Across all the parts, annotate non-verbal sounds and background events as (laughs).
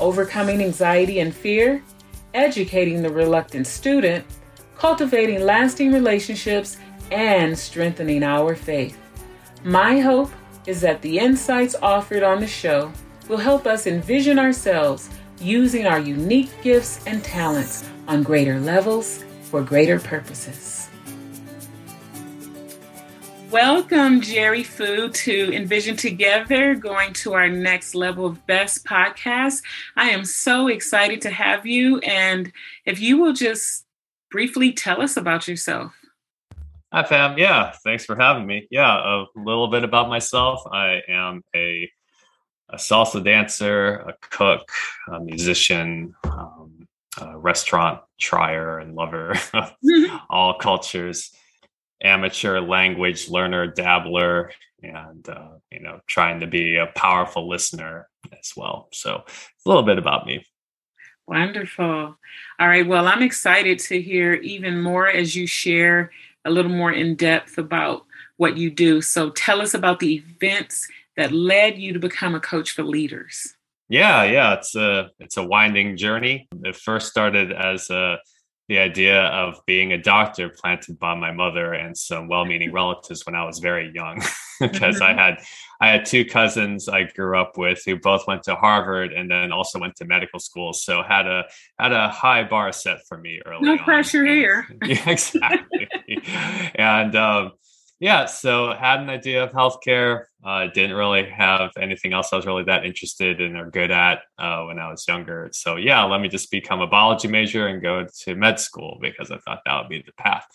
overcoming anxiety and fear, educating the reluctant student, cultivating lasting relationships, and strengthening our faith. My hope is that the insights offered on the show will help us envision ourselves using our unique gifts and talents on greater levels for greater purposes. Welcome, Jerry Fu, to Envision Together, going to our next level of best podcast. I am so excited to have you. And if you will just briefly tell us about yourself. Hi, fam. Yeah, thanks for having me. Yeah, a little bit about myself. I am a, a salsa dancer, a cook, a musician, um, a restaurant trier and lover (laughs) of all cultures amateur language learner, dabbler, and uh, you know, trying to be a powerful listener as well. So, a little bit about me. Wonderful. All right. Well, I'm excited to hear even more as you share a little more in depth about what you do. So, tell us about the events that led you to become a coach for leaders. Yeah, yeah, it's a it's a winding journey. It first started as a the idea of being a doctor planted by my mother and some well-meaning relatives when I was very young. (laughs) Because I had I had two cousins I grew up with who both went to Harvard and then also went to medical school. So had a had a high bar set for me early no pressure here. (laughs) Yeah exactly. And um, yeah, so had an idea of healthcare. Uh, didn't really have anything else I was really that interested in or good at uh, when I was younger. So yeah, let me just become a biology major and go to med school because I thought that would be the path.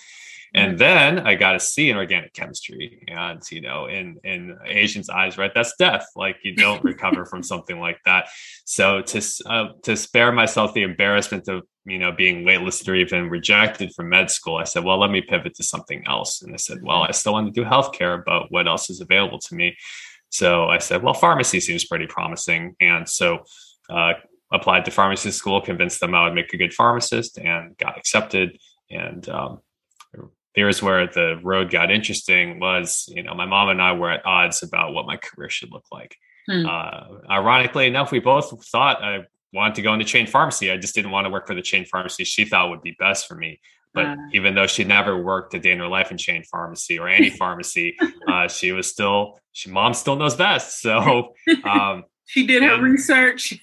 And mm-hmm. then I got a C in organic chemistry, and you know, in in Asians' eyes, right, that's death. Like you don't recover from (laughs) something like that. So to uh, to spare myself the embarrassment of you know being waitlisted or even rejected from med school, I said, well, let me pivot to something else. And I said, well, I still want to do healthcare, but what else is available to me? So I said, well, pharmacy seems pretty promising, and so. Uh, applied to pharmacy school, convinced them I would make a good pharmacist, and got accepted. And um, here's where the road got interesting was you know my mom and i were at odds about what my career should look like. Hmm. uh, ironically enough we both thought i wanted to go into chain pharmacy. I just didn't want to work for the chain pharmacy she thought would be best for me. But uh. even though she never worked a day in her life in chain pharmacy or any (laughs) pharmacy uh, she was still she mom still knows best. So (laughs) um, she did her research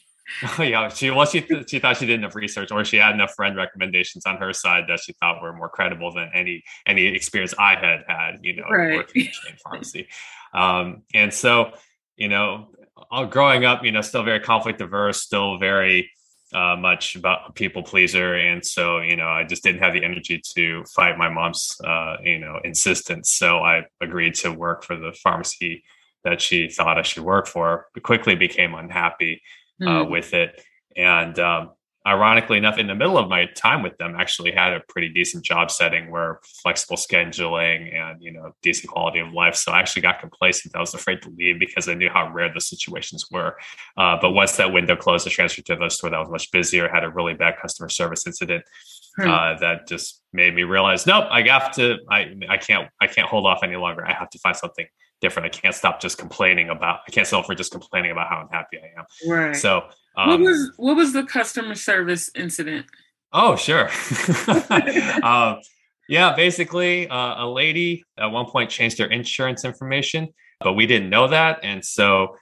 Oh (laughs) yeah, she well she th- she thought she did enough research, or she had enough friend recommendations on her side that she thought were more credible than any any experience I had had, you know, right. working in pharmacy. Um, and so, you know, all growing up, you know, still very conflict averse, still very uh, much about people pleaser, and so you know, I just didn't have the energy to fight my mom's uh, you know insistence. So I agreed to work for the pharmacy that she thought I should work for. But quickly became unhappy mm. with it. And um, ironically enough, in the middle of my time with them, actually had a pretty decent job setting where flexible scheduling and you know decent quality of life. So I actually got complacent. I was afraid to leave because I knew how rare the situations were. Uh, but once that window closed, I transferred to a store that was much busier. Had a really bad customer service incident. Hmm. Uh, that just made me realize, nope, I have to. I I can't I can't hold off any longer. I have to find something different. I can't stop just complaining about. I can't settle for just complaining about how unhappy I am. Right. So, um, what was what was the customer service incident? Oh, sure. (laughs) (laughs) um, yeah, basically, uh, a lady at one point changed her insurance information, but we didn't know that, and so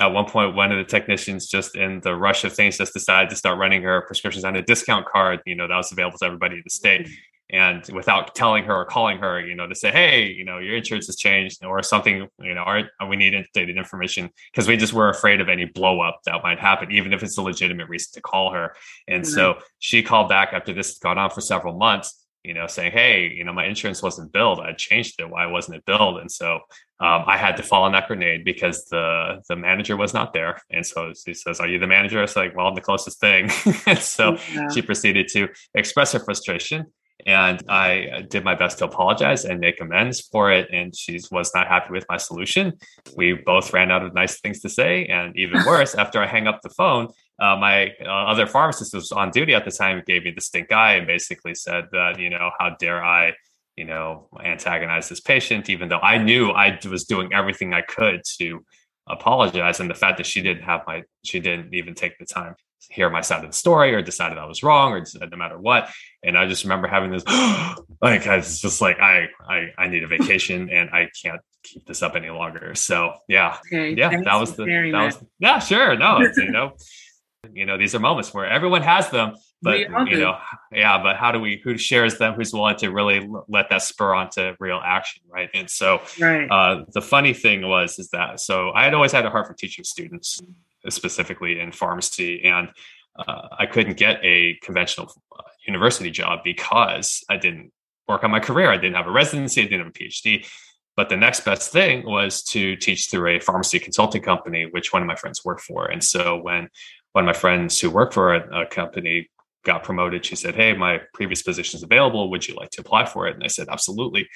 at one point, one of the technicians, just in the rush of things, just decided to start running her prescriptions on a discount card. You know, that was available to everybody in the state and without telling her or calling her, you know, to say, hey, you know, your insurance has changed or something, you know, or, we need updated information because we just were afraid of any blow up that might happen, even if it's a legitimate reason to call her. And mm-hmm. so she called back after this had gone on for several months you know, saying, "Hey, you know, my insurance wasn't billed. I changed it. Why wasn't it billed?" And so um, I had to fall on that grenade because the the manager was not there. And so she says, "Are you the manager?" I was like, "Well, I'm the closest thing." (laughs) and so yeah. she proceeded to express her frustration. And I did my best to apologize and make amends for it. And she was not happy with my solution. We both ran out of nice things to say. And even (laughs) worse, after I hang up the phone, uh, my uh, other pharmacist was on duty at the time gave me the stink eye and basically said that you know how dare i you know antagonize this patient even though i knew i was doing everything i could to apologize and the fact that she didn't have my she didn't even take the time to hear my side of the story or decided i was wrong or no matter what. And i just remember having this (gasps) like i was just like i i, I need a vacation and i can't keep this up any longer. So yeah. Okay, yeah that was the that was yeah sure. No (laughs) you know you know these are moments where everyone has them but you know yeah but how do we who shares them who's willing to really let that spur on to real action right? And so right. Uh, the funny thing was is that so i had always had a heart for teaching students specifically in pharmacy and uh, i couldn't get a conventional uh, university job because i didn't work on my career. I didn't have a residency. I didn't have a phd but the next best thing was to teach through a pharmacy consulting company, which one of my friends worked for. And so when one of my friends who worked for a, a company got promoted, she said, Hey, my previous position is available. Would you like to apply for it? And I said, Absolutely.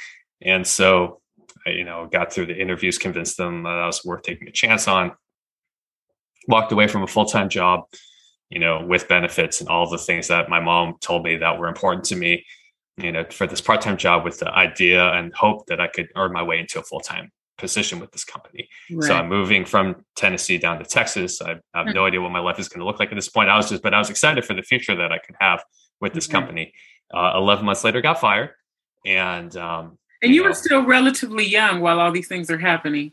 And so I, you know, got through the interviews, convinced them that I was worth taking a chance on, walked away from a full time job, you know, with benefits and all the things that my mom told me that were important to me, you know, for this part time job with the idea and hope that I could earn my way into a full time position with this company. Right. So I'm moving from Tennessee down to Texas. I have no idea what my life is going to look like at this point. I was just, but I was excited for the future that I could have with this company. Uh, 11 months later, got fired. And, um, and you, you know, were still relatively young while all these things are happening.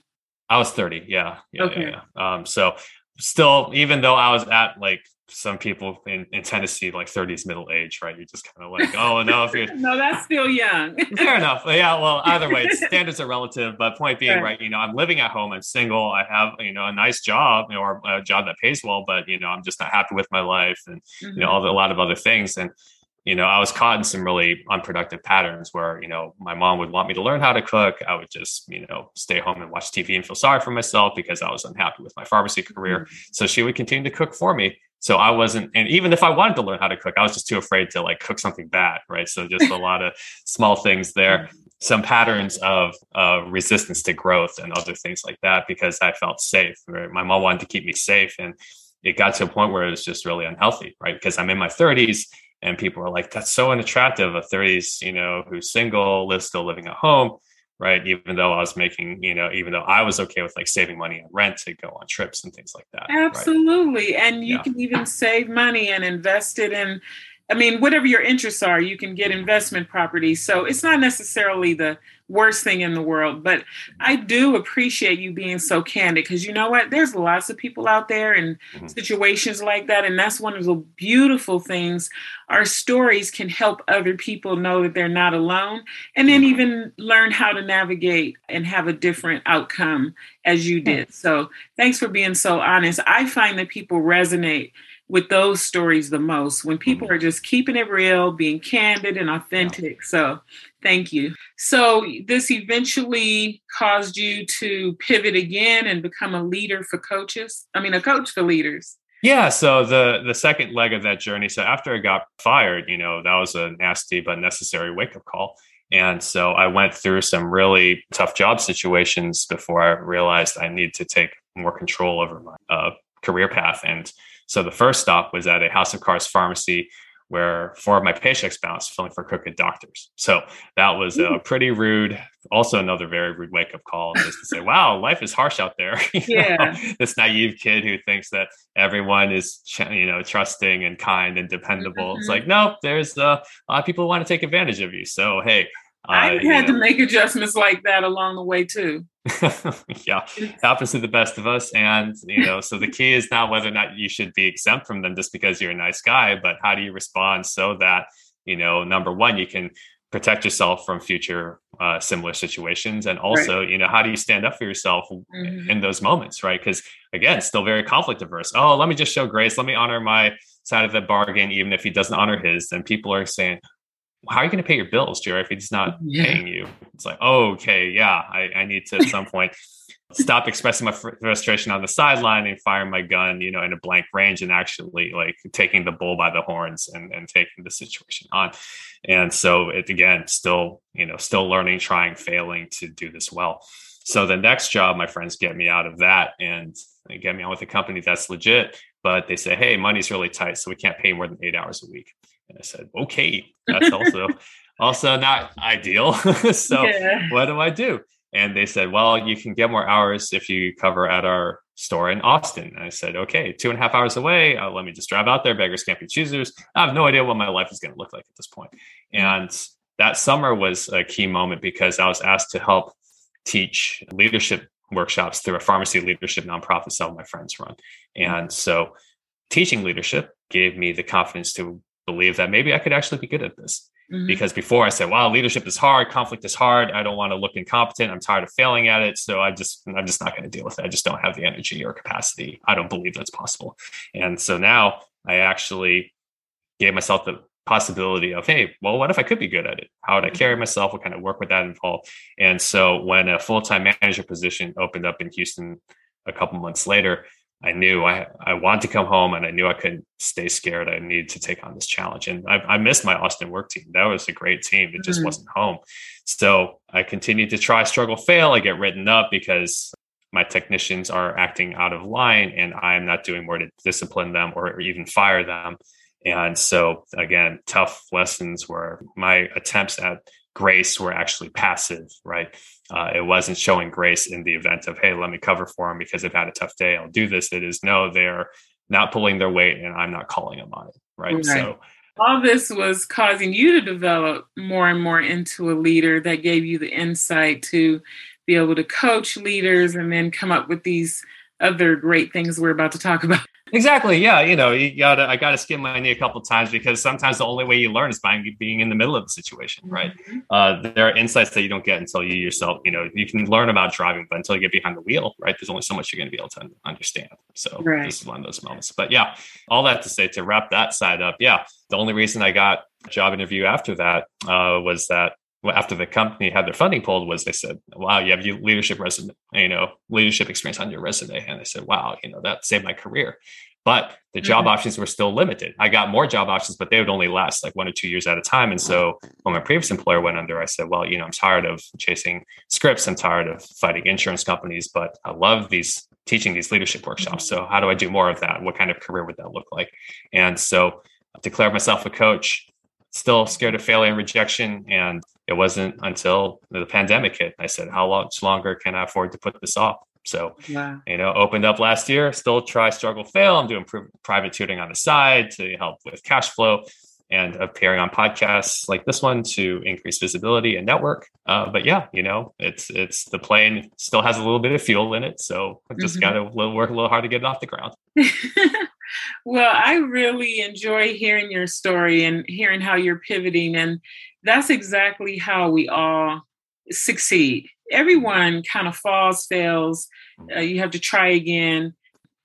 I was 30. Yeah. Yeah. Okay. Yeah, yeah. Um, so still, even though I was at like some people in, in Tennessee, like 30s middle age, right? You're just kind of like, oh no, if you're (laughs) no, that's still young. fair enough. Yeah, well, (laughs) either way, standards are relative. But point being, right. right. you know, I'm living at home, I'm single, I have, you know, a nice job you know, or a job that pays well, but you know, I'm just not happy with my life and mm-hmm. you know, mm-hmm. all the, a lot of other things. And you know, I was caught in some really unproductive patterns where, you know, my mom would want me to learn how to cook. I would just, you know, stay home and watch TV and feel sorry for myself because I was unhappy with my pharmacy career. Mm-hmm. So she would continue to cook for me. So I wasn't, and even if I wanted to learn how to cook, I was just too afraid to like cook something bad, right? So just a (laughs) lot of small things there, mm-hmm. some patterns of uh, resistance to growth and other things like that because I felt safe. Right? My mom wanted to keep me safe, and it got to a point where it was just really unhealthy, right? Because I'm in my 30s, and people are like, "That's so unattractive." A 30s, you know, who's single, lives still living at home right? Even though I was making, you know, even though I was okay with like saving money on rent to go on trips and things like that. Absolutely. Right? And you yeah. can even save money and invest it in I mean, whatever your interests are, you can get investment properties. So it's not necessarily the worst thing in the world, but I do appreciate you being so candid because you know what? There's lots of people out there in mm-hmm. situations like that. And that's one of the beautiful things. Our stories can help other people know that they're not alone and then mm-hmm. even learn how to navigate and have a different outcome as you did. So thanks for being so honest. I find that people resonate with those stories the most when people mm-hmm. are just keeping it real, being candid and authentic. So, thank you. So, this eventually caused you to pivot again and become a leader for coaches. I mean, a coach for leaders. Yeah, so the the second leg of that journey. So after I got fired, you know, that was a nasty but necessary wake up call. And so I went through some really tough job situations before I realized I need to take more control over my uh, career path. And so the first stop was at a House of Cards pharmacy where four of my paychecks bounced filling for crooked doctors. So that was a pretty rude, also another very rude wake up call just to say, wow, life is harsh out there. (laughs) yeah. this naive kid who thinks that everyone is, you know, trusting and kind and dependable. Mm-hmm. It's like, no, there's uh, a lot of people who want to take advantage of you. So, hey, I uh, had know. to make adjustments like that along the way too. (laughs) yeah, it happens to the best of us. And, you know, so the key is not whether or not you should be exempt from them just because you're a nice guy, but how do you respond so that, you know, number one, you can protect yourself from future uh, similar situations. And also, right. you know, how do you stand up for yourself mm-hmm. in those moments, right? Because again, still very conflict averse. Oh, let me just show grace. Let me honor my side of the bargain, even if he doesn't honor his. Then people are saying, how are you going to pay your bills, Jerry, if he's not yeah. paying you? It's like, oh, okay, yeah, I, I need to at some (laughs) point stop expressing my frustration on the sideline and firing my gun, you know, in a blank range and actually like taking the bull by the horns and, and taking the situation on. And so it again, still, you know, still learning, trying, failing to do this well. So the next job, my friends get me out of that and get me on with a company that's legit, but they say, hey, money's really tight, so we can't pay more than eight hours a week. And I said, okay, that's also also not ideal. (laughs) (laughs) so yeah. what do I do? And they said, well, you can get more hours if you cover at our store in Austin. And I said, okay, two and a half hours away. Uh, let me just drive out there. Beggars can't be choosers. I have no idea what my life is going to look like at this point. And that summer was a key moment because I was asked to help teach leadership workshops through a pharmacy leadership nonprofit some of my friends run. And so teaching leadership gave me the confidence to believe that maybe I could actually be good at this. Mm-hmm. Because before I said, wow, leadership is hard, conflict is hard. I don't want to look incompetent. I'm tired of failing at it. So I just, I'm just not going to deal with it. I just don't have the energy or capacity. I don't believe that's possible. And so now I actually gave myself the possibility of, hey, well, what if I could be good at it? How would I carry mm-hmm. myself? What kind of work would that involve? And so when a full time manager position opened up in Houston a couple months later, I knew I I wanted to come home, and I knew I couldn't stay scared. I needed to take on this challenge, and I, I missed my Austin work team. That was a great team. It just mm-hmm. wasn't home. So I continued to try, struggle, fail. I get written up because my technicians are acting out of line, and I'm not doing more to discipline them or even fire them. And so again, tough lessons where my attempts at grace were actually passive, right? Uh, it wasn't showing grace in the event of, hey, let me cover for them because they've had a tough day. I'll do this. It is no, they're not pulling their weight and I'm not calling them on it, right? right. So all this was causing you to develop more and more into a leader that gave you the insight to be able to coach leaders and then come up with these other great things we're about to talk (laughs) about. Exactly. Yeah. You know, you gotta, I gotta skin my knee a couple times because sometimes the only way you learn is by being in the middle of the situation, right? Mm-hmm. Uh, there are insights that you don't get until you yourself, you know, you can learn about driving, but until you get behind the wheel, right? There's only so much you're going to be able to understand. So right. this is one of those moments. But yeah, all that to say, to wrap that side up, yeah, the only reason I got a job interview after that uh, was that after the company had their funding pulled was they said, "Wow, you have your leadership resume, you know, leadership experience on your resume," and I said, "Wow, you know, that saved my career." But the job mm-hmm. options were still limited. I got more job options, but they would only last like one or two years at a time. And so when my previous employer went under, I said, "Well, you know, I'm tired of chasing scripts. I'm tired of fighting insurance companies, but I love these teaching these leadership workshops. Mm-hmm. So how do I do more of that? What kind of career would that look like?" And so I declared myself a coach still scared of failure and rejection. And it wasn't until the pandemic hit. I said, how much longer can I afford to put this off? So, yeah. you know, opened up last year, still try, struggle, fail. I'm doing private tutoring on the side to help with cash flow and appearing on podcasts like this one to increase visibility and network. Uh, but yeah, you know, it's it's the plane still has a little bit of fuel in it, so I just mm-hmm. got to work a little hard to get it off the ground. (laughs) well, I really enjoy hearing your story and hearing how you're pivoting, and that's exactly how we all succeed. Everyone kind of falls, fails. Uh, you have to try again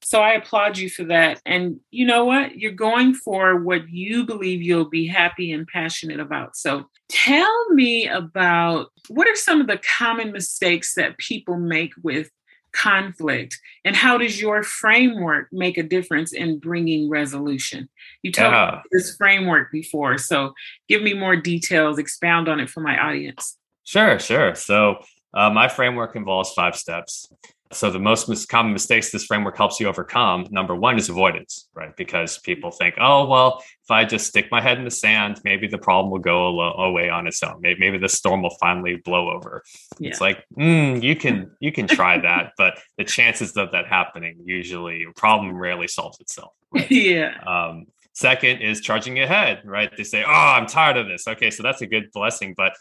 so I applaud you for that. And you know what? You're going for what you believe you'll be happy and passionate about. So tell me about what are some of the common mistakes that people make with conflict and how does your framework make a difference in bringing resolution you told yeah. me this framework before so give me more details expound on it for my audience sure sure so uh, my framework involves five steps so the most mis- common mistakes this framework helps you overcome, number one is avoidance, right? Because people think, oh well, if I just stick my head in the sand, maybe the problem will go away on its own. Maybe, maybe the storm will finally blow over. Yeah. It's like, mm, you can (laughs) you can try that, but the chances of that happening usually a problem rarely solves itself. Right? yeah. Um, second is charging ahead, right? They say, oh, I'm tired of this. Okay, so that's a good blessing, but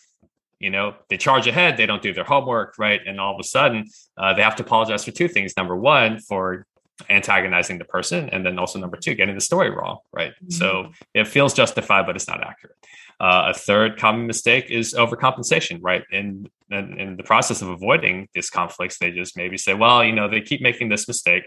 you know they charge ahead they don't do their homework right and all of a sudden uh, they have to apologize for two things number one for antagonizing the person and then also number two getting the story wrong right mm-hmm. so it feels justified but it's not accurate uh, a third common mistake is overcompensation right in, in in the process of avoiding these conflicts they just maybe say well you know they keep making this mistake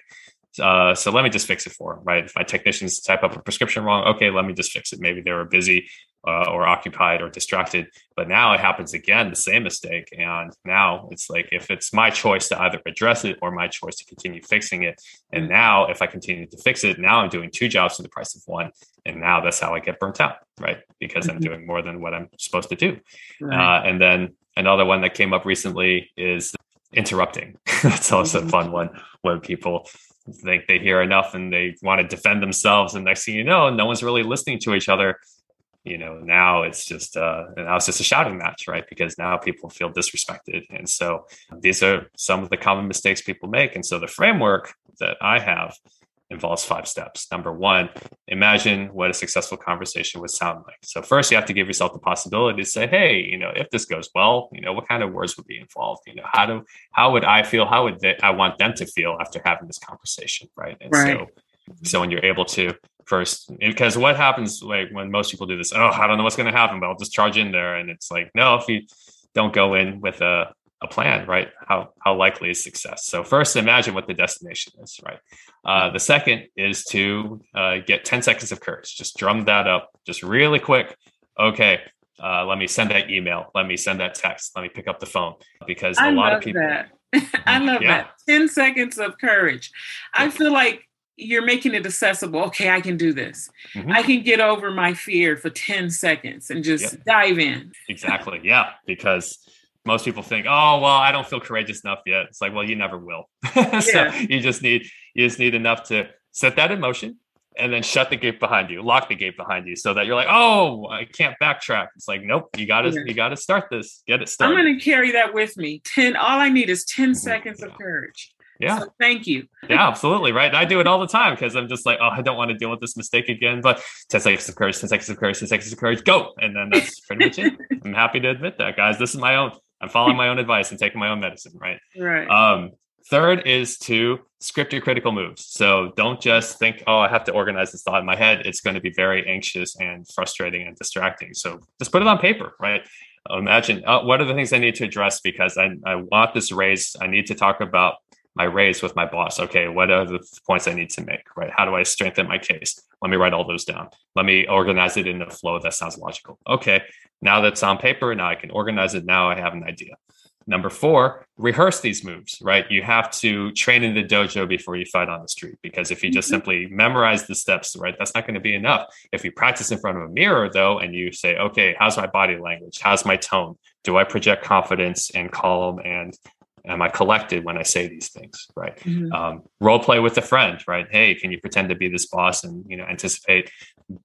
uh, so let me just fix it for them, right? If my technicians type up a prescription wrong, okay, let me just fix it. Maybe they were busy uh, or occupied or distracted. But now it happens again, the same mistake. And now it's like if it's my choice to either address it or my choice to continue fixing it. And now if I continue to fix it, now I'm doing two jobs for the price of one. And now that's how I get burnt out, right? Because mm-hmm. I'm doing more than what I'm supposed to do. Right. Uh, and then another one that came up recently is interrupting. (laughs) that's also mm-hmm. a fun one when people think they hear enough and they want to defend themselves and next thing you know no one's really listening to each other you know now it's just uh now it's just a shouting match right? Because now people feel disrespected. And so these are some of the common mistakes people make. And so the framework that i have involves five steps. Number one imagine what a successful conversation would sound like. So first you have to give yourself the possibility to say hey you know if this goes well you know what kind of words would be involved? You know how do how would i feel? How would they, i want them to feel after having this conversation right? And right. so so when you're able to first because what happens like when most people do this oh i don't know what's going to happen but i'll just charge in there and it's like no if you don't go in with a, a plan right? How how likely is success? So first imagine what the destination is right? Uh, the second is to uh, get 10 seconds of courage. Just drum that up just really quick. Okay uh, let me send that email. Let me send that text. Let me pick up the phone. Because a I lot of people that. (laughs) I love yeah. that. 10 seconds of courage. I feel like you're making it accessible. Okay, I can do this. Mm-hmm. I can get over my fear for 10 seconds and just yep. dive in. exactly. Yeah. Because most people think, oh, well, I don't feel courageous enough yet. It's like, well, you never will. (laughs) so yeah. you just need you just need enough to set that in motion and then shut the gate behind you, lock the gate behind you so that you're like, oh, I can't backtrack. It's like, nope, you gotta yeah. you gotta start this. Get it started. I'm gonna carry that with me. 10, all I need is 10 mm-hmm. seconds of courage. Yeah. So thank you. yeah, absolutely. Right. And I do it all the time because I'm just like, oh, I don't want to deal with this mistake again. But 10 seconds of courage, 10 seconds of courage, 10 seconds of courage, go. And then that's pretty much it. (laughs) I'm happy to admit that, guys. This is my own, I'm following my own advice and taking my own medicine. Right. Right. Um, third is to script your critical moves. So don't just think, oh, I have to organize this thought in my head. It's going to be very anxious and frustrating and distracting. So just put it on paper, right? Imagine uh, what are the things I need to address because I, I want this raise. I need to talk about my raise with my boss. Okay, what are the points I need to make? Right? How do I strengthen my case? Let me write all those down. Let me organize it in a flow that sounds logical. Okay, now that's on paper. Now I can organize it. Now I have an idea. Number four, rehearse these moves, right? You have to train in the dojo before you fight on the street because if you just mm-hmm. simply memorize the steps, right, that's not going to be enough. If you practice in front of a mirror, though, and you say, okay, how's my body language? How's my tone? Do I project confidence and calm and am I collected when I say these things, right? Mm-hmm. Um, role play with a friend, right? Hey, can you pretend to be this boss and you know anticipate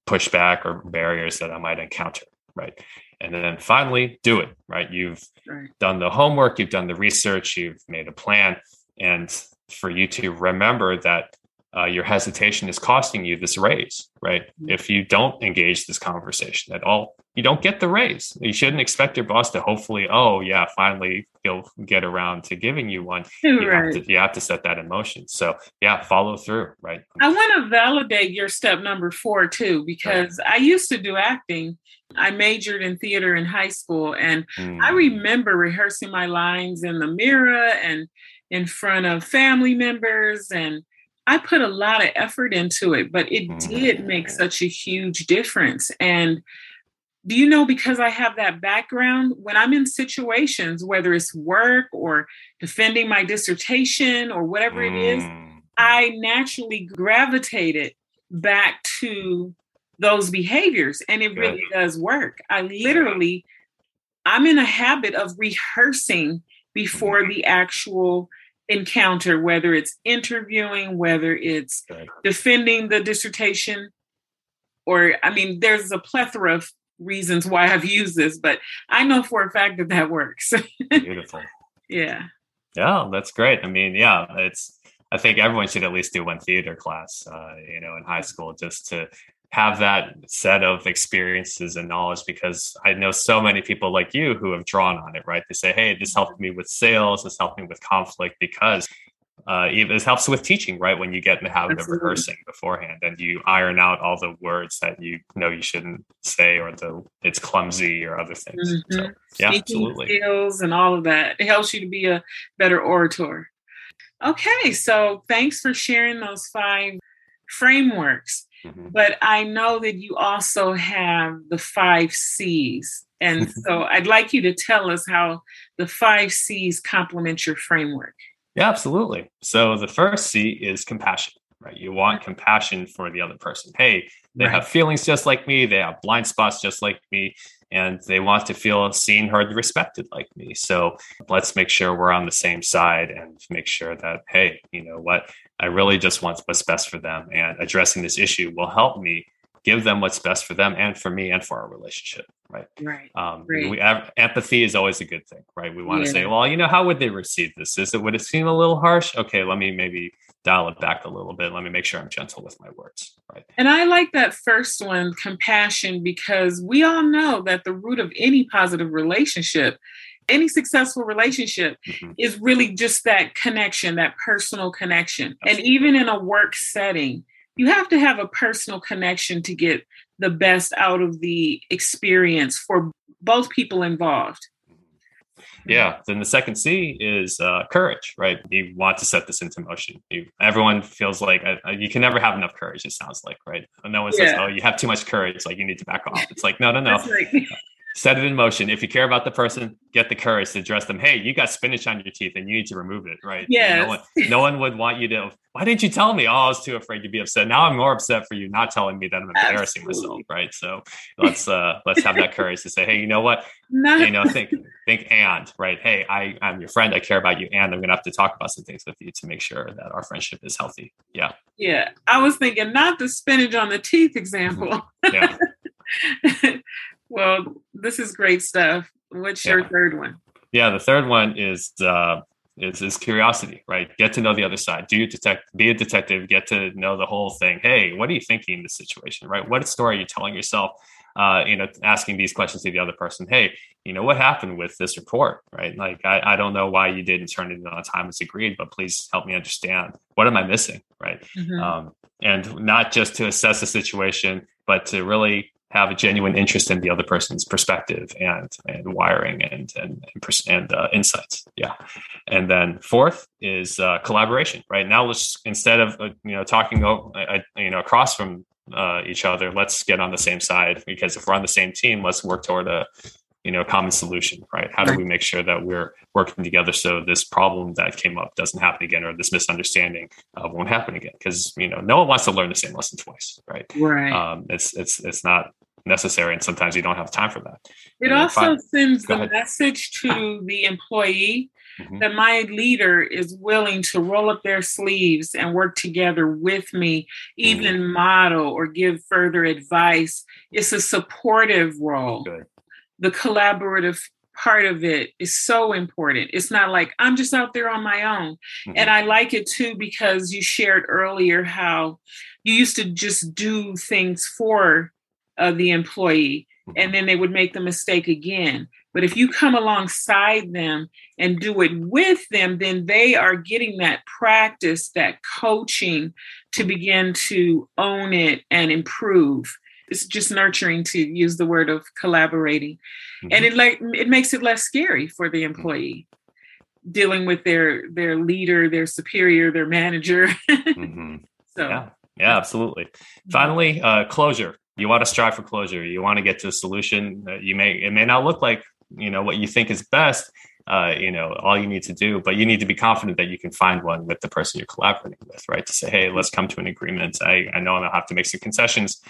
pushback or barriers that I might encounter, right? And then finally, do it, right? You've right. done the homework, you've done the research, you've made a plan, and for you to remember that uh, your hesitation is costing you this raise, right? Mm-hmm. If you don't engage this conversation at all, you don't get the raise. You shouldn't expect your boss to hopefully, oh yeah, finally he'll get around to giving you one. You, right. have, to, you have to set that in motion. So yeah, follow through, right? I want to validate your step number four too, because right. I used to do acting. I majored in theater in high school, and mm. I remember rehearsing my lines in the mirror and in front of family members and I put a lot of effort into it, but it mm. did make such a huge difference. And do you know because i have that background when i'm in situations whether it's work or defending my dissertation or whatever it is mm. i naturally gravitated back to those behaviors and it really does work i literally i'm in a habit of rehearsing before mm-hmm. the actual encounter whether it's interviewing whether it's defending the dissertation or i mean there's a plethora of reasons why I've used this, but I know for a fact that that works. (laughs) Beautiful. Yeah. Yeah, that's great. I mean, yeah, it's. I think everyone should at least do one theater class, uh, you know, in high school, just to have that set of experiences and knowledge. Because I know so many people like you who have drawn on it. Right? They say, "Hey, this helped me with sales. This helped me with conflict," because uh, it helps with teaching, right? When you get in the habit Absolutely. of rehearsing beforehand and you iron out all the words that you know you shouldn't say or the it's clumsy or other things. Mm-hmm. So, yeah, Speaking absolutely. Skills and all of that. It helps you to be a better orator. Okay, so thanks for sharing those five frameworks. Mm-hmm. But I know that you also have the five C's. And (laughs) so I'd like you to tell us how the five C's complement your framework. Yeah, absolutely. So the first C is compassion, right? You want compassion for the other person. Hey, they right. have feelings just like me, they have blind spots just like me, and they want to feel seen, heard, respected like me. So let's make sure we're on the same side and make sure that, hey, you know what? I really just want what's best for them. And addressing this issue will help me give them what's best for them and for me and for our relationship right right, um, right. We, empathy is always a good thing right we want to yeah. say well you know how would they receive this is it would it seem a little harsh okay let me maybe dial it back a little bit let me make sure i'm gentle with my words right and i like that first one compassion because we all know that the root of any positive relationship any successful relationship mm-hmm. is really just that connection that personal connection Absolutely. and even in a work setting you have to have a personal connection to get the best out of the experience for both people involved. Yeah. Then the second C is uh, courage, right? You want to set this into motion. You, everyone feels like uh, you can never have enough courage. It sounds like, right? No one says, yeah. "Oh, you have too much courage. Like you need to back off." It's like, no, no, no. Right (laughs) set it in motion. If you care about the person, get the courage to address them. Hey, you got spinach on your teeth and you need to remove it, right? Yeah. No one, no one would want you to, why didn't you tell me? Oh, I was too afraid to be upset. Now I'm more upset for you not telling me that I'm embarrassing Absolutely. myself, right? So let's uh let's have that courage to say, hey, you know what? Not- you know, think think and right. Hey, I, I'm your friend, I care about you, and I'm gonna have to talk about some things with you to make sure that our friendship is healthy. Yeah. Yeah. I was thinking not the spinach on the teeth example. yeah. (laughs) Well, this is great stuff. What's yeah. your third one? Yeah, the third one is uh, is, is curiosity, right? Get to know the other side. Do you detect? Be a detective. Get to know the whole thing. Hey, what are you thinking in this situation, right? What story are you telling yourself? Uh, you know, asking these questions to the other person. Hey, you know, what happened with this report, right? Like, I, I don't know why you didn't turn it in on time as agreed, but please help me understand what am I missing, right? Mm-hmm. Um, and not just to assess the situation, but to really have a genuine interest in the other person's perspective and and wiring and and and, uh, insights. Yeah, and then fourth is uh, collaboration. Right now, let's instead of uh, you know talking uh, you know across from uh, each other, let's get on the same side because if we're on the same team, let's work toward a you know a common solution. Right? How do we make sure that we're working together so this problem that came up doesn't happen again or this misunderstanding uh, won't happen again? Because you know no one wants to learn the same lesson twice. Right? Right. Um, it's it's it's not necessary and sometimes you don't have time for that it also sends the ahead. message to the employee mm-hmm. that my leader is willing to roll up their sleeves and work together with me even mm-hmm. model or give further advice it's a supportive role Good. The collaborative part of it is so important. It's not like I'm just out there on my own. Mm-hmm. And I like it too because you shared earlier how you used to just do things for of the employee and mm-hmm. then they would make the mistake again. But if you come alongside them and do it with them, then they are getting that practice, that coaching to begin to own it and improve. It's just nurturing to use the word of collaborating. Mm-hmm. And it like it makes it less scary for the mm-hmm. employee dealing with their their leader, their superior, their manager. mm-hmm. (laughs) So yeah. Yeah, absolutely. Finally, uh, closure you want to strive for closure you want to get to a solution that you may it may not look like you know what you think is best uh, you know all you need to do but you need to be confident that you can find one with the person you're collaborating with right to say hey let's come to an agreement i, I know i'm gonna have to make some concessions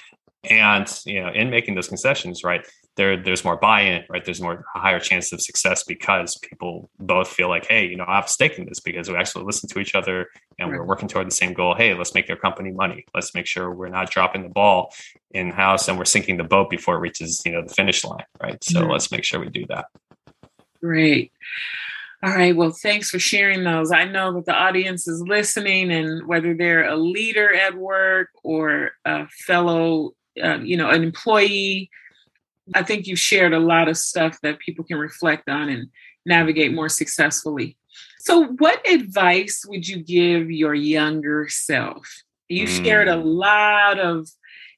and you know in making those concessions right there there's more buy-in right there's more a higher chance of success because people both feel like hey you know i have a stake in this because we actually listen to each other and right. we're working toward the same goal hey let's make their company money let's make sure we're not dropping the ball in house and we're sinking the boat before it reaches you know the finish line right so mm-hmm. let's make sure we do that great all right. Well, thanks for sharing those. I know that the audience is listening, and whether they're a leader at work or a fellow uh, you know, an employee. I think you've shared a lot of stuff that people can reflect on and navigate more successfully. So, what advice would you give your younger self? You mm. shared a lot of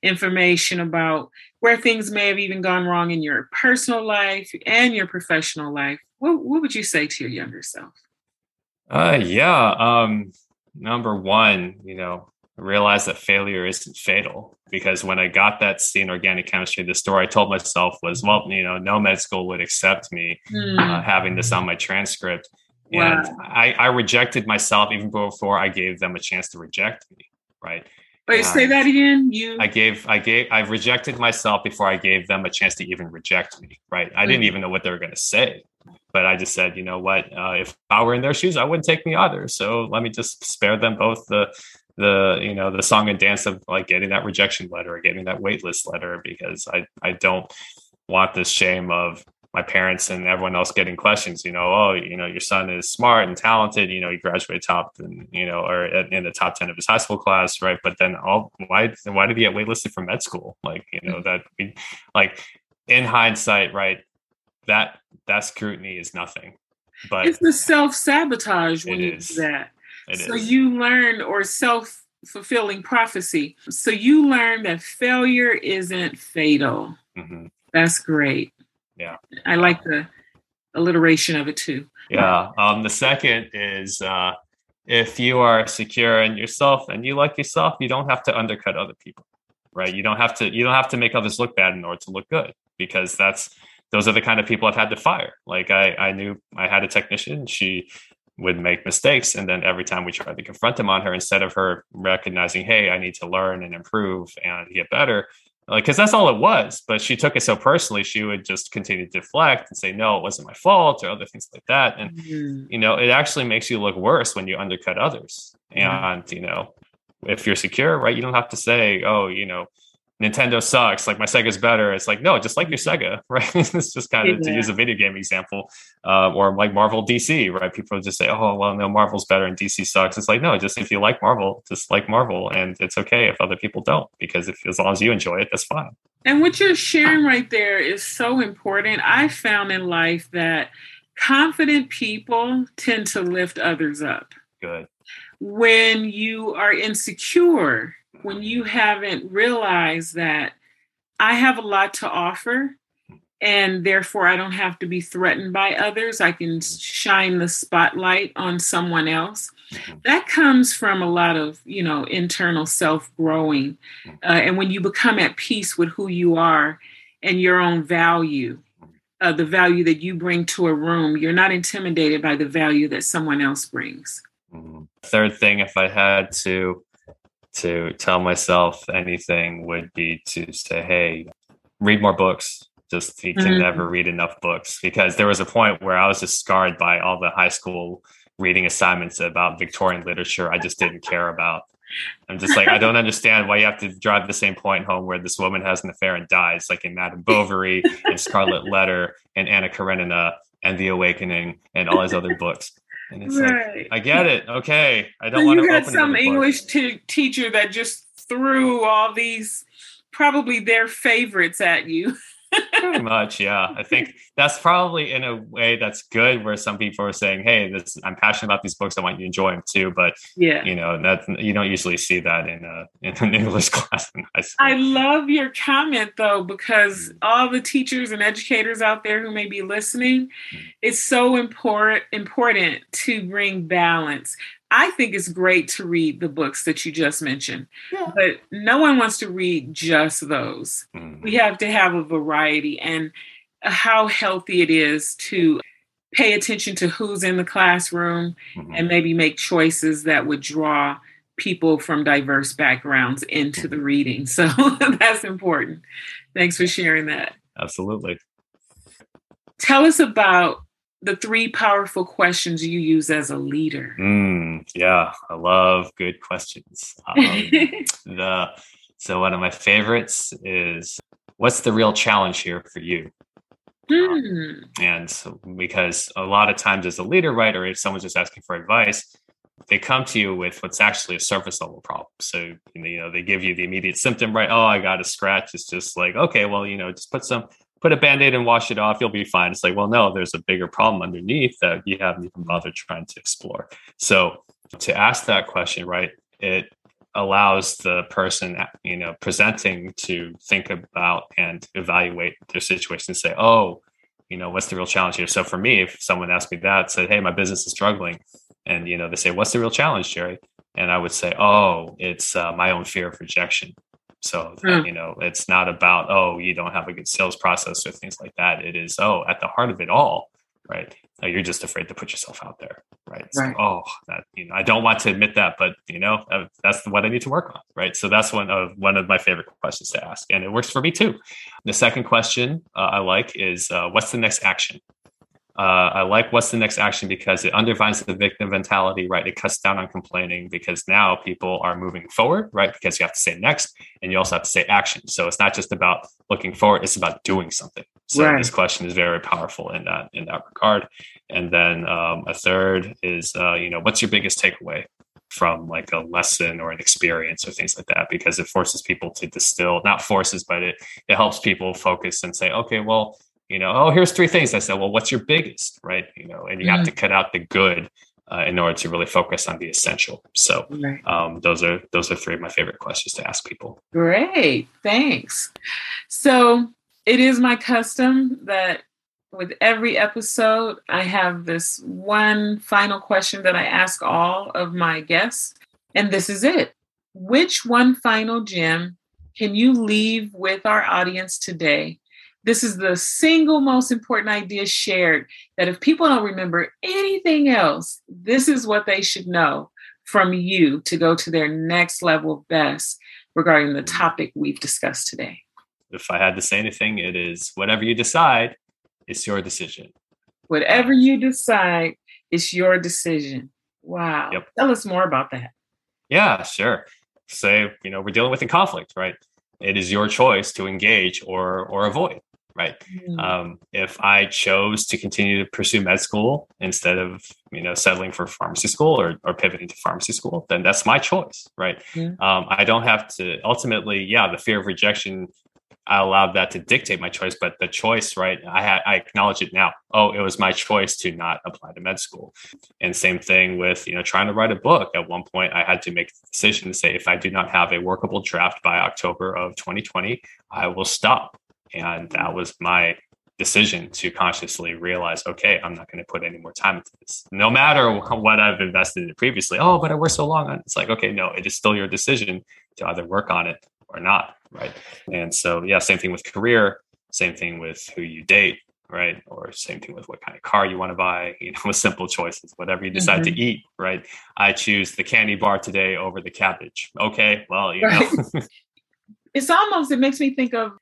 information about where things may have even gone wrong in your personal life and your professional life. What, what would you say to your younger self? Uh, yeah. Um, number one, you know, realized that failure isn't fatal because when I got that C in organic chemistry, the story I told myself was, well, you know, no med school would accept me mm. uh, having this on my transcript. Wow. And I, I rejected myself even before I gave them a chance to reject me. Right. Wait, say that again. You I gave I gave I rejected myself before I gave them a chance to even reject me. Right. I mm. didn't even know what they were gonna say. But I just said, you know what, uh, if I were in their shoes, I wouldn't take me either. So let me just spare them both the the you know the song and dance of like getting that rejection letter or getting that waitlist letter because I I don't want this shame of my parents and everyone else getting questions you know oh you know your son is smart and talented you know he graduated top and you know or in the top 10 of his high school class right? But then all why why did he get waitlisted for med school? Like you know that we like in hindsight right that that scrutiny is nothing but it's the self-sabotage when you do that it so is. you learn or self fulfilling prophecy. So you learn that failure isn't fatal. Mm-hmm. That's great. Yeah. I like the alliteration of it too. Yeah. Um, the second is uh, if you are secure in yourself and you like yourself, you don't have to undercut other people, right? You don't have to. You don't have to make others look bad in order to look good because that's those are the kind of people I've had to fire. Like I, I knew I had a technician. She would make mistakes and then every time we tried to confront him on her instead of her recognizing hey i need to learn and improve and get better like because that's all it was but she took it so personally she would just continue to deflect and say no it wasn't my fault or other things like that and mm-hmm. you know it actually makes you look worse when you undercut others mm-hmm. and you know if you're secure right you don't have to say oh you know Nintendo sucks. Like my Sega's better. It's like no, just like your Sega, (laughs) right? it's just kind of yeah. to use a video game example, uh, or like Marvel DC, right? People just say, oh well, no, Marvel's better and DC sucks. It's like no, just if you like Marvel, just like Marvel, and it's okay if other people don't, because if as long as you enjoy it, that's fine. And what you're sharing right there is so important. I found in life that confident people tend to lift others up. Good. When you are insecure when you haven't realized that I have a lot to offer and therefore I don't have to be threatened by others. I can shine the spotlight on someone else. That comes from a lot of, you know, internal self growing. Uh, and when you become at peace with who you are and your own value, uh, the value that you bring to a room, you're not intimidated by the value that someone else brings. Mm-hmm. Third thing, if I had to to tell myself anything would be to say, hey, read more books. Just you can mm-hmm. never read enough books because there was a point where I was just scarred by all the high school reading assignments about Victorian literature I just didn't care about. I'm just like, I don't (laughs) understand why you have to drive the same point home where this woman has an affair and dies, like in Madame Bovary and Scarlet Letter and Anna Karenina and The Awakening and all his other books. And it's right. like, I get it. Okay. I don't so want to. You had some English t- teacher that just threw all these, probably their favorites at you. (laughs) Pretty much, yeah. I think that's probably in a way that's good. Where some people are saying, "Hey, this I'm passionate about these books. I want you to enjoy them too." But yeah, you know that you don't usually see that in a in an (laughs) English class. in high school. I love your comment though, because mm. all the teachers and educators out there who may be listening, mm. it's so important important to bring balance. I think it's great to read the books that you just mentioned, yeah. but no one wants to read just those. Mm-hmm. We have to have a variety and how healthy it is to pay attention to who's in the classroom mm-hmm. and maybe make choices that would draw people from diverse backgrounds into the reading. So (laughs) that's important. Thanks for sharing that. Absolutely. Tell us about the three powerful questions you use as a leader? Mm, yeah, I love good questions. Um, (laughs) the so one of my favorites is what's the real challenge here for you? Mm. Um, and so, because a lot of times as a leader, right, or if someone's just asking for advice, they come to you with what's actually a surface level problem. So you know they give you the immediate symptom, right? Oh, I got a scratch. It's just like okay, well, you know, just put some put a band-aid and wash it off you'll be fine. It's like well no there's a bigger problem underneath that you haven't even bothered trying to explore. So to ask that question right it allows the person you know presenting to think about and evaluate their situation and say oh you know what's the real challenge here? So for me if someone asked me that said hey my business is struggling and you know they say what's the real challenge jerry? And I would say, oh, it's uh, my own fear of rejection. So mm. you know, it's not about oh, you don't have a good sales process or things like that. It is oh, at the heart of it all, right? Uh, you're just afraid to put yourself out there, right? right. So, oh, that you know, I don't want to admit that, but you know, uh, that's what I need to work on, right? So that's one of one of my favorite questions to ask, and it works for me too. The second question uh, I like is, uh, what's the next action? Uh, I like what's the next action because it undermines the victim mentality, right? It cuts down on complaining because now people are moving forward, right? Because you have to say next and you also have to say action. So it's not just about looking forward, it's about doing something. So right. this question is very powerful in that in that regard. And then um, a third is, uh, you know, what's your biggest takeaway from like a lesson or an experience or things like that? Because it forces people to distill, not forces, but it it helps people focus and say, okay, well, you know, oh, here's three things. I said, well, what's your biggest, right? You know, and you mm-hmm. have to cut out the good uh, in order to really focus on the essential. So right. um, those are those are three of my favorite questions to ask people. Great, thanks. So it is my custom that with every episode, I have this one final question that I ask all of my guests, and this is it. Which one final gem can you leave with our audience today this is the single most important idea shared that if people don't remember anything else, this is what they should know from you to go to their next level of best regarding the topic we've discussed today. If I had to say anything, it is whatever you decide, it's your decision. Whatever you decide, it's your decision. Wow. Yep. Tell us more about that. Yeah, sure. Say, you know, we're dealing with a conflict, right? It is your choice to engage or or avoid right? Mm. Um, if I chose to continue to pursue med school instead of you know settling for pharmacy school or, or pivoting to pharmacy school, then that's my choice, right? Um, I don't have to ultimately, yeah, the fear of rejection. I allowed that to dictate my choice, but the choice, right? I had I acknowledge it now. Oh, it was my choice to not apply to med school. And same thing with you know trying to write a book. At one point, I had to make the decision to say if I do not have a workable draft by October of 2020, I will stop and that was my decision to consciously realize, okay, I'm not going to put any more time into this, no matter what I've invested in it previously. Oh, but I worked so long on it. It's like, okay, no, it is still your decision to either work on it or not. Right. And so, yeah, same thing with career, same thing with who you date, right? Or same thing with what kind of car you want to buy, (laughs) you know, with simple choices, whatever you decide mm-hmm. to eat, right? I choose the candy bar today over the cabbage. Okay, well, you right. know. (laughs) it's almost, it makes me think of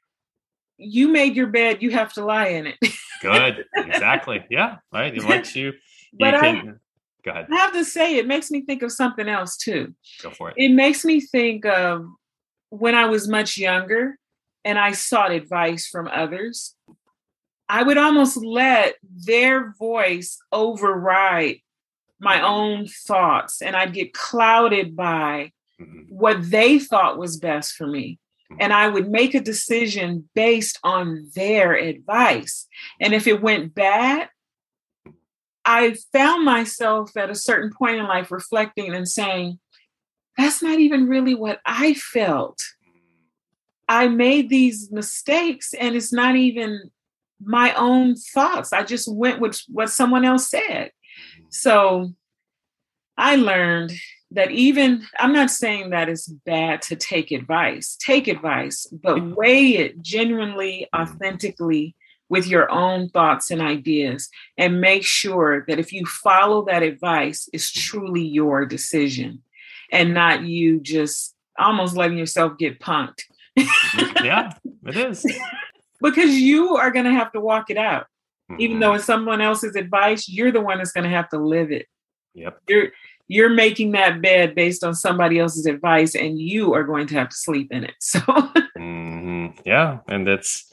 you made your bed, you have to lie in it. Good. Exactly. Yeah. Right. It lets you, (laughs) you but can, I, go ahead. I have to say, it makes me think of something else too. Go for it. It makes me think of when I was much younger and I sought advice from others. I would almost let their voice override my own thoughts, and I'd get clouded by mm-hmm. what they thought was best for me Mm-hmm. and I would make a decision based on their advice. And if it went bad, I found myself at a certain point in life reflecting and saying, that's not even really what I felt. I made these mistakes and it's not even my own thoughts. I just went with what someone else said. Mm-hmm. So I learned that even I'm not saying that it's bad to take advice, take advice, but mm-hmm. weigh it genuinely, mm-hmm. authentically with your own thoughts and ideas and make sure that if you follow that advice, it's mm-hmm. truly your decision and not you just almost letting yourself get punked. yeah, it is. (laughs) because you are going to have to walk it out. Mm-hmm. Even though it's someone else's advice, you're the one that's going to have to live it. Yep. You're you're making that bed based on somebody else's advice and you are going to have to sleep in it (laughs) so mm-hmm. yeah and it's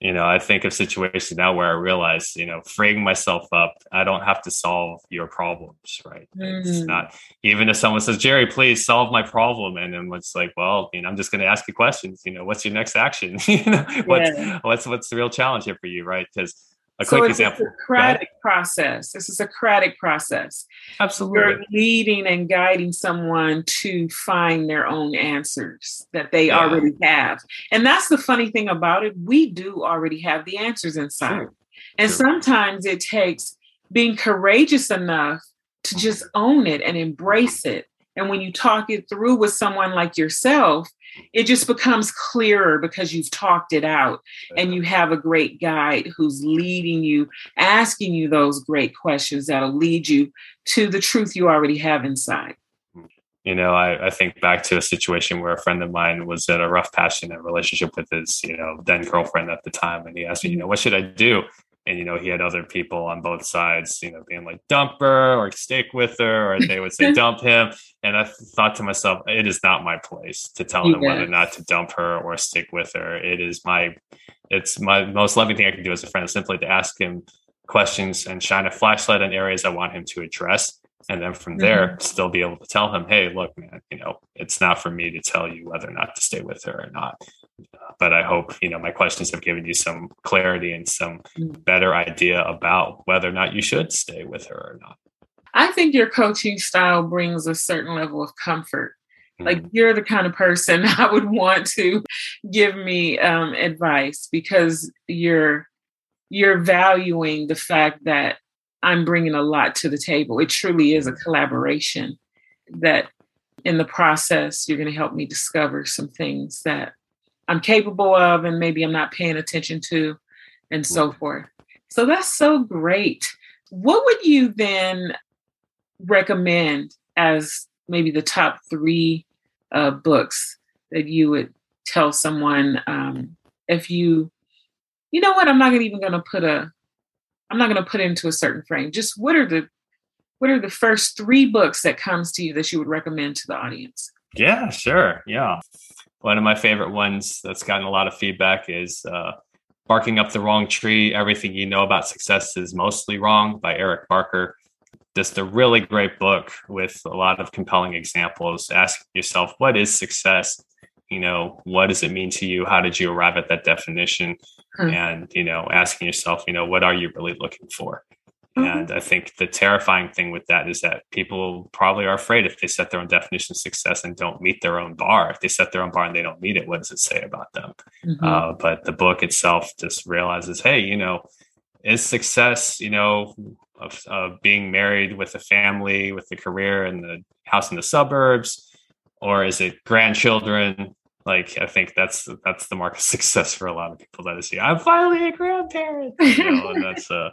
you know i think of situations now where i realize you know freeing myself up i don't have to solve your problems right mm. it's not even if someone says jerry please solve my problem and then it's like well you know i'm just going to ask you questions you know what's your next action (laughs) you know what's yeah. what's what's the real challenge here for you right because a so quick it's example. a Socratic process. It's a Socratic process. Absolutely. You're leading and guiding someone to find their own answers that they yeah. already have. And that's the funny thing about it. We do already have the answers inside. Sure. And sure. sometimes it takes being courageous enough to just own it and embrace it And when you talk it through with someone like yourself, it just becomes clearer because you've talked it out and you have a great guide who's leading you, asking you those great questions that'll lead you to the truth you already have inside. You know, I, I think back to a situation where a friend of mine was in a rough patch in a relationship with his, you know, then girlfriend at the time. And he asked me, you know, what should I do? And you know he had other people on both sides you know being like dump her or stick with her or they would say (laughs) dump him and i thought to myself it is not my place to tell him whether or not to dump her or stick with her. It is my it's my most loving thing i can do as a friend is simply to ask him questions and shine a flashlight on areas i want him to address and then from there mm-hmm. still be able to tell him hey look man you know it's not for me to tell you whether or not to stay with her or not but I hope you know my questions have given you some clarity and some mm. better idea about whether or not you should stay with her or not. I think your coaching style brings a certain level of comfort. Mm. Like you're the kind of person (laughs) I would want to give me um, advice because you're you're valuing the fact that I'm bringing a lot to the table. It truly is a collaboration that in the process you're going to help me discover some things that I'm capable of and maybe I'm not paying attention to, and so forth. So that's so great. What would you then recommend as maybe the top three uh, books that you would tell someone um, if you, you know what, I'm not even going to put a, I'm not going to put it into a certain frame. Just what are the, what are the first three books that comes to you that you would recommend to the audience? Yeah, sure. Yeah one of my favorite ones that's gotten a lot of feedback is uh, barking up the wrong tree everything you know about success is mostly wrong by eric barker. Just a really great book with a lot of compelling examples. Asking yourself what is success? You know what does it mean to you? How did you arrive at that definition? Hmm. and you know asking yourself you know what are you really looking for. And I think the terrifying thing with that is that people probably are afraid if they set their own definition of success and don't meet their own bar. If they set their own bar and they don't meet it, what does it say about them? Mm-hmm. Uh, but the book itself just realizes, hey, you know, is success, you know, of, of being married with a family, with a career and the house in the suburbs, or is it grandchildren? Like I think that's that's the mark of (laughs) success for a lot of people. That is, yeah, I'm finally a grandparent. You know, and that's uh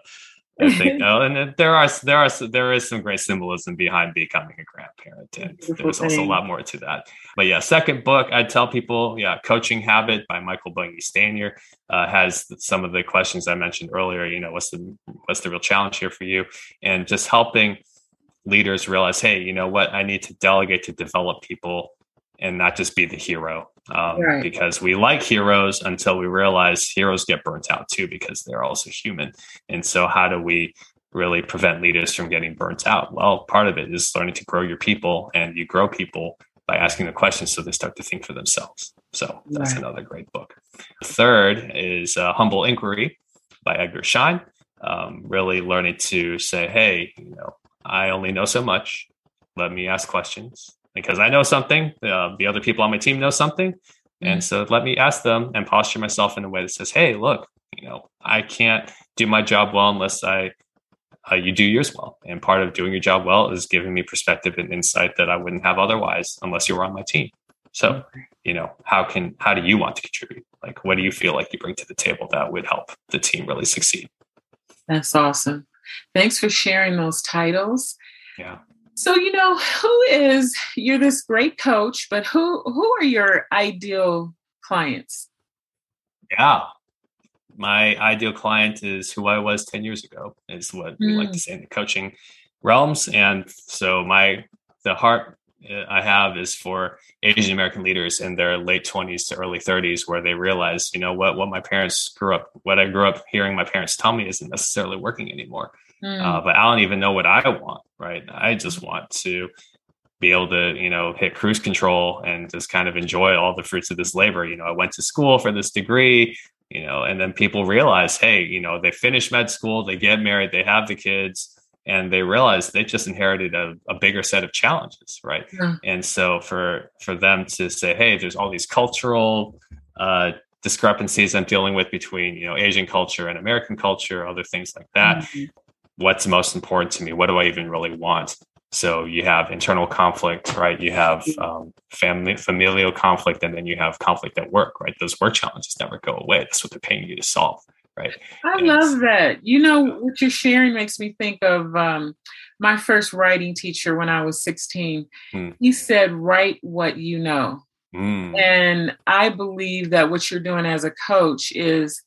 I think, oh, and there are there are there is some great symbolism behind becoming a grandparent, and there's also a lot more to that. But yeah, second book, I'd tell people, yeah, Coaching Habit by Michael Bungay Stanier uh, has some of the questions I mentioned earlier. You know, what's the what's the real challenge here for you, and just helping leaders realize, hey, you know what, I need to delegate to develop people and not just be the hero. Um, right. Because we like heroes until we realize heroes get burnt out too, because they're also human. And so, how do we really prevent leaders from getting burnt out? Well, part of it is learning to grow your people, and you grow people by asking the questions so they start to think for themselves. So, that's right. another great book. Third is uh, Humble Inquiry by Edgar Schein. Um, really learning to say, hey, you know, I only know so much. Let me ask questions because I know something. Uh, the other people on my team know something. Mm-hmm. And so let me ask them and posture myself in a way that says, hey, look, you know, I can't do my job well unless I uh, you do yours well. And part of doing your job well is giving me perspective and insight that I wouldn't have otherwise unless you were on my team. So, you know, how can how do you want to contribute? Like what do you feel like you bring to the table that would help the team really succeed? That's awesome. Thanks for sharing those titles. Yeah. So, you know, who is you're this great coach, but who who are your ideal clients? Yeah. My ideal client is who I was 10 years ago, is what mm. we like to mm. say in the coaching realms. And so my the heart uh, I have is for Asian American leaders in their late 20s to early 30s, where they realize, you know what, what my parents grew up, what I grew up hearing my parents tell me isn't necessarily working anymore. Mm. Uh, but I don't even know what I want, right? I just want to be able to, you know, hit cruise control and just kind of enjoy all the fruits of this labor. You know, I went to school for this degree, you know, and then people realize, hey, you know, they finish med school, they get married, they have the kids, and they realize they just inherited a, a bigger set of challenges, right? Yeah. And so for for them to say, hey, there's all these cultural uh, discrepancies I'm dealing with between you know Asian culture and American culture, other things like that. Mm-hmm what's most important to me what do i even really want So you have internal conflict, right? You have um, family familial conflict, and then you have conflict at work, right? Those work challenges never go away. That's what they're paying you to solve, right? I and love that. You know what you're sharing makes me think of um, my first writing teacher when I was 16. Hmm. He said, "Write what you know," mm. and I believe that what you're doing as a coach is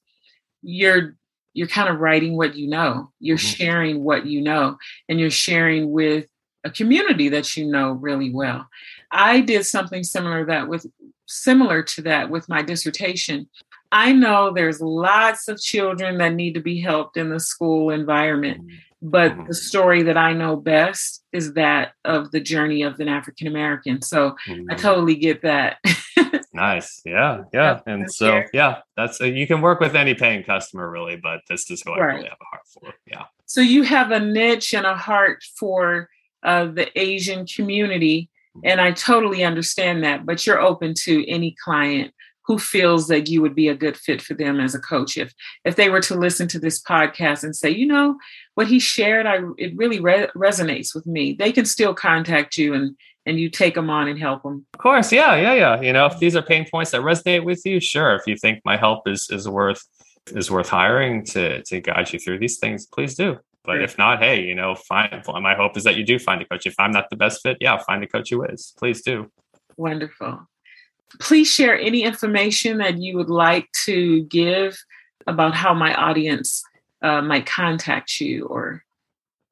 you're you're kind of writing what you know. You're mm-hmm. sharing what you know, and you're sharing with a community that you know really well. I did something similar that with similar to that with my dissertation. I know there's lots of children that need to be helped in the school environment, but mm-hmm. the story that I know best is that of the journey of an African American. So mm-hmm. I totally get that. (laughs) nice. Yeah. Yeah. And so, yeah, that's a, you can work with any paying customer really, but this is who I really have a heart for. Yeah. So you have a niche and a heart for of the Asian community. Mm-hmm. And I totally understand that, but you're open to any client who feels that you would be a good fit for them as a coach. If if they were to listen to this podcast and say, you know, what he shared, I it really re- resonates with me. They can still contact you and and you take them on and help them. Of course, yeah, yeah, yeah. You know, if these are pain points that resonate with you, sure. If you think my help is is worth is worth hiring to to guide you through these things, please do. But if not, hey, you know, find. My hope is that you do find a coach. If I'm not the best fit, yeah, find a coach who is. Please do. Wonderful. Please share any information that you would like to give about how my audience uh, might contact you or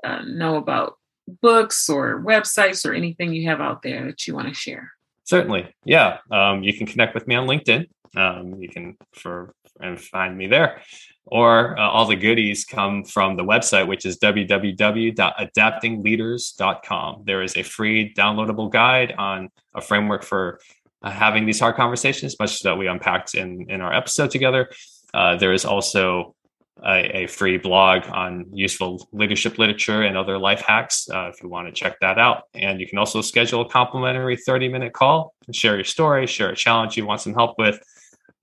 uh, know about books or websites or anything you have out there that you want to share. Certainly, yeah. Um, you can connect with me on LinkedIn. Um, you can for and find me there or uh, all the goodies come from the website, which is www.adaptingleaders.com. There is a free downloadable guide on a framework for uh, having these hard conversations, much that we unpacked in, in our episode together. Uh, there is also a, a, free blog on useful leadership literature and other life hacks uh, if you want to check that out. And you can also schedule a complimentary 30 minute call and share your story, share a challenge you want some help with.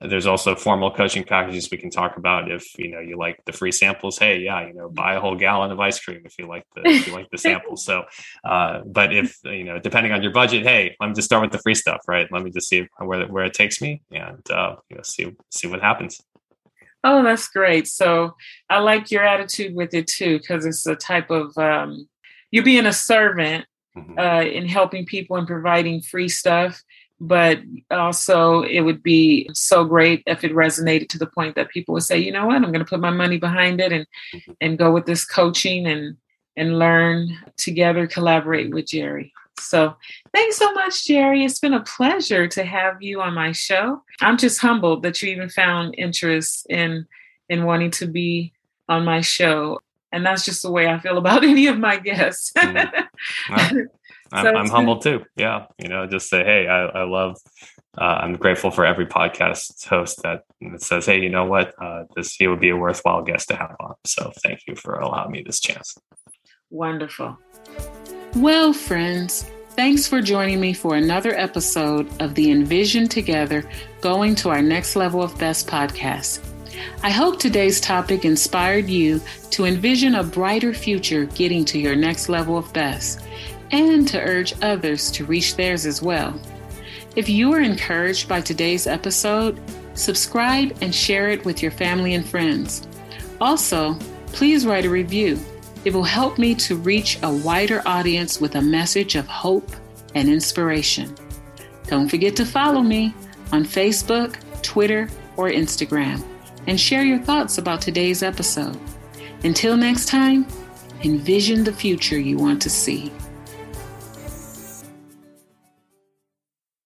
There's also formal coaching packages we can talk about if you know you like the free samples. Hey yeah you know buy a whole gallon of ice cream if you like the if you like the samples so uh, but if you know depending on your budget hey let me just start with the free stuff right? Let me just see where where it takes me and uh, you know see see what happens oh that's great so i like your attitude with it too because it's a type of um, you being a servant mm-hmm. uh, in helping people and providing free stuff but also it would be so great if it resonated to the point that people would say you know what i'm going to put my money behind it and mm-hmm. and go with this coaching and and learn together collaborate with jerry so thanks so much jerry it's been a pleasure to have you on my show i'm just humbled that you even found interest in in wanting to be on my show and that's just the way i feel about (laughs) any of my guests mm-hmm. (laughs) I'm, so I'm humbled too. Yeah. You know, just say, hey, I, I love, uh, I'm grateful for every podcast host that, that says, hey, you know what? Uh, this, he would be a worthwhile guest to have on. So thank you for allowing me this chance. Wonderful. Well, friends, thanks for joining me for another episode of the Envision Together Going to Our Next Level of Best podcast. I hope today's topic inspired you to envision a brighter future getting to your next level of best and to urge others to reach theirs as well. If you are encouraged by today's episode, subscribe and share it with your family and friends. Also, please write a review. It will help me to reach a wider audience with a message of hope and inspiration. Don't forget to follow me on Facebook, Twitter, or Instagram and share your thoughts about today's episode. Until next time, envision the future you want to see.